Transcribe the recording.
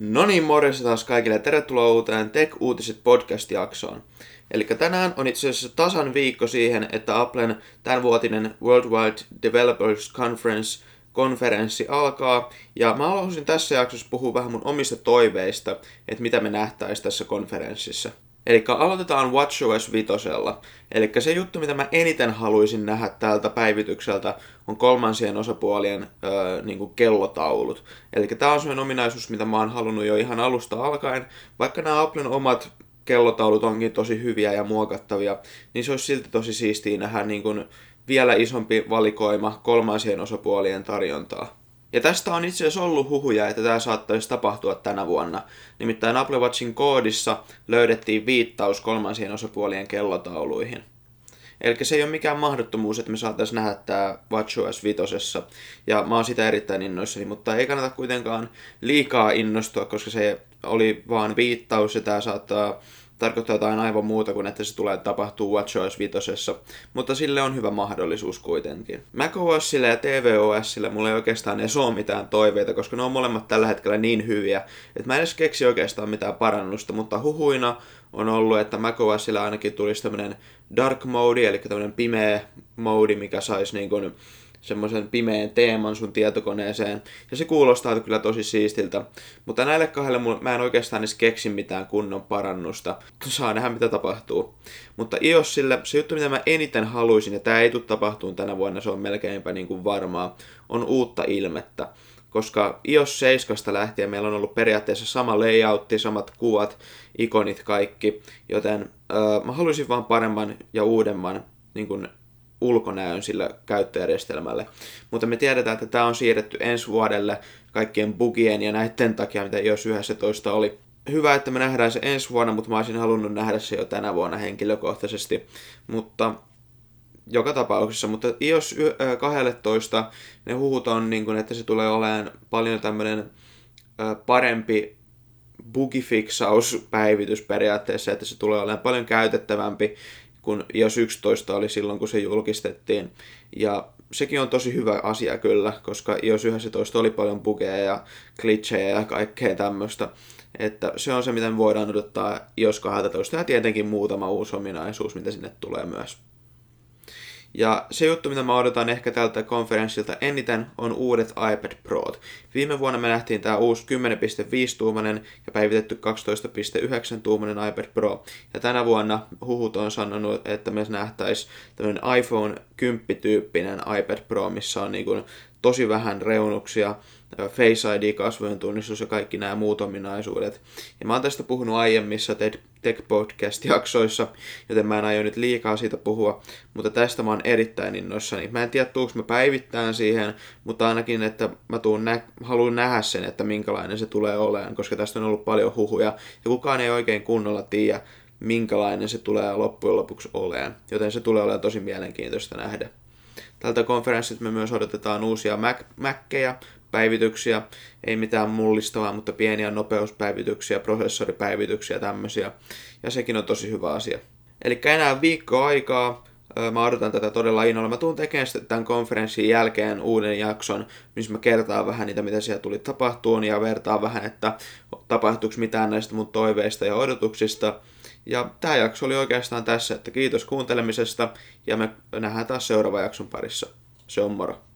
No niin, morjesta taas kaikille. Tervetuloa uuteen Tech-uutiset podcast-jaksoon. Eli tänään on itse asiassa tasan viikko siihen, että Applen tämänvuotinen Worldwide Developers Conference konferenssi alkaa. Ja mä haluaisin tässä jaksossa puhua vähän mun omista toiveista, että mitä me nähtäisiin tässä konferenssissa. Eli aloitetaan WatchOS 5. Eli se juttu, mitä mä eniten haluaisin nähdä tältä päivitykseltä, on kolmansien osapuolien öö, niin kuin kellotaulut. Eli tämä on sellainen ominaisuus, mitä mä oon halunnut jo ihan alusta alkaen. Vaikka nämä Applen omat kellotaulut onkin tosi hyviä ja muokattavia, niin se olisi silti tosi siistiä nähdä niin kuin vielä isompi valikoima kolmansien osapuolien tarjontaa. Ja tästä on itse asiassa ollut huhuja, että tämä saattaisi tapahtua tänä vuonna. Nimittäin Apple Watchin koodissa löydettiin viittaus kolmansien osapuolien kellotauluihin. Eli se ei ole mikään mahdottomuus, että me saataisiin nähdä tämä WatchOS 5. Ja mä oon sitä erittäin innoissani, mutta ei kannata kuitenkaan liikaa innostua, koska se oli vaan viittaus ja tämä saattaa tarkoittaa jotain aivan muuta kuin, että se tulee tapahtuu WatchOS 5, mutta sille on hyvä mahdollisuus kuitenkin. macOSille ja tvOSille mulla ei oikeastaan edes ole mitään toiveita, koska ne on molemmat tällä hetkellä niin hyviä, että mä en edes keksi oikeastaan mitään parannusta, mutta huhuina on ollut, että macOSille ainakin tulisi tämmönen dark mode, eli tämmönen pimeä mode, mikä saisi niin kuin semmoisen pimeän teeman sun tietokoneeseen. Ja se kuulostaa kyllä tosi siistiltä. Mutta näille kahdelle mä en oikeastaan edes keksi mitään kunnon parannusta. Saa nähdä mitä tapahtuu. Mutta iOSille se juttu mitä mä eniten haluaisin, ja tämä ei tule tapahtuun tänä vuonna, se on melkeinpä niin kuin varmaa, on uutta ilmettä koska iOS 7 lähtien meillä on ollut periaatteessa sama layoutti, samat kuvat, ikonit kaikki, joten öö, mä haluaisin vaan paremman ja uudemman niin kuin ulkonäön sillä käyttöjärjestelmälle. Mutta me tiedetään, että tämä on siirretty ensi vuodelle kaikkien bugien ja näiden takia, mitä iOS 11 oli. Hyvä, että me nähdään se ensi vuonna, mutta mä olisin halunnut nähdä se jo tänä vuonna henkilökohtaisesti. Mutta joka tapauksessa, mutta iOS 12 ne huhut on, niin kuin, että se tulee olemaan paljon tämmöinen parempi bugifiksauspäivitys periaatteessa, että se tulee olemaan paljon käytettävämpi kun iOS 11 oli silloin, kun se julkistettiin. Ja sekin on tosi hyvä asia kyllä, koska iOS 11 oli paljon bugeja ja glitchejä ja kaikkea tämmöistä. Että se on se, miten voidaan odottaa iOS 12 ja tietenkin muutama uusi ominaisuus, mitä sinne tulee myös. Ja se juttu, mitä mä odotan ehkä tältä konferenssilta eniten, on uudet iPad Pro. Viime vuonna me nähtiin tämä uusi 10.5-tuumainen ja päivitetty 12.9-tuumainen iPad Pro. Ja tänä vuonna huhut on sanonut, että me nähtäisi tämmöinen iPhone 10-tyyppinen iPad Pro, missä on niin kuin tosi vähän reunuksia, Face ID, kasvojen tunnistus ja kaikki nämä muut ominaisuudet. Ja mä oon tästä puhunut aiemmissa Tech Podcast-jaksoissa, joten mä en aio nyt liikaa siitä puhua, mutta tästä mä oon erittäin innoissani. Mä en tiedä, tuuks mä päivittäin siihen, mutta ainakin, että mä tuun nä- haluan nähdä sen, että minkälainen se tulee olemaan, koska tästä on ollut paljon huhuja, ja kukaan ei oikein kunnolla tiedä, minkälainen se tulee loppujen lopuksi olemaan, joten se tulee olemaan tosi mielenkiintoista nähdä. Tältä konferenssilta me myös odotetaan uusia Mac- päivityksiä, ei mitään mullistavaa, mutta pieniä nopeuspäivityksiä, prosessoripäivityksiä tämmöisiä, ja sekin on tosi hyvä asia. Eli enää viikko aikaa, mä odotan tätä todella innolla. Mä tuun tekemään sitten tämän konferenssin jälkeen uuden jakson, missä mä kertaan vähän niitä, mitä siellä tuli tapahtuun, ja vertaan vähän, että tapahtuuko mitään näistä mun toiveista ja odotuksista. Ja tämä jakso oli oikeastaan tässä, että kiitos kuuntelemisesta, ja me nähdään taas seuraavan jakson parissa. Se on moro.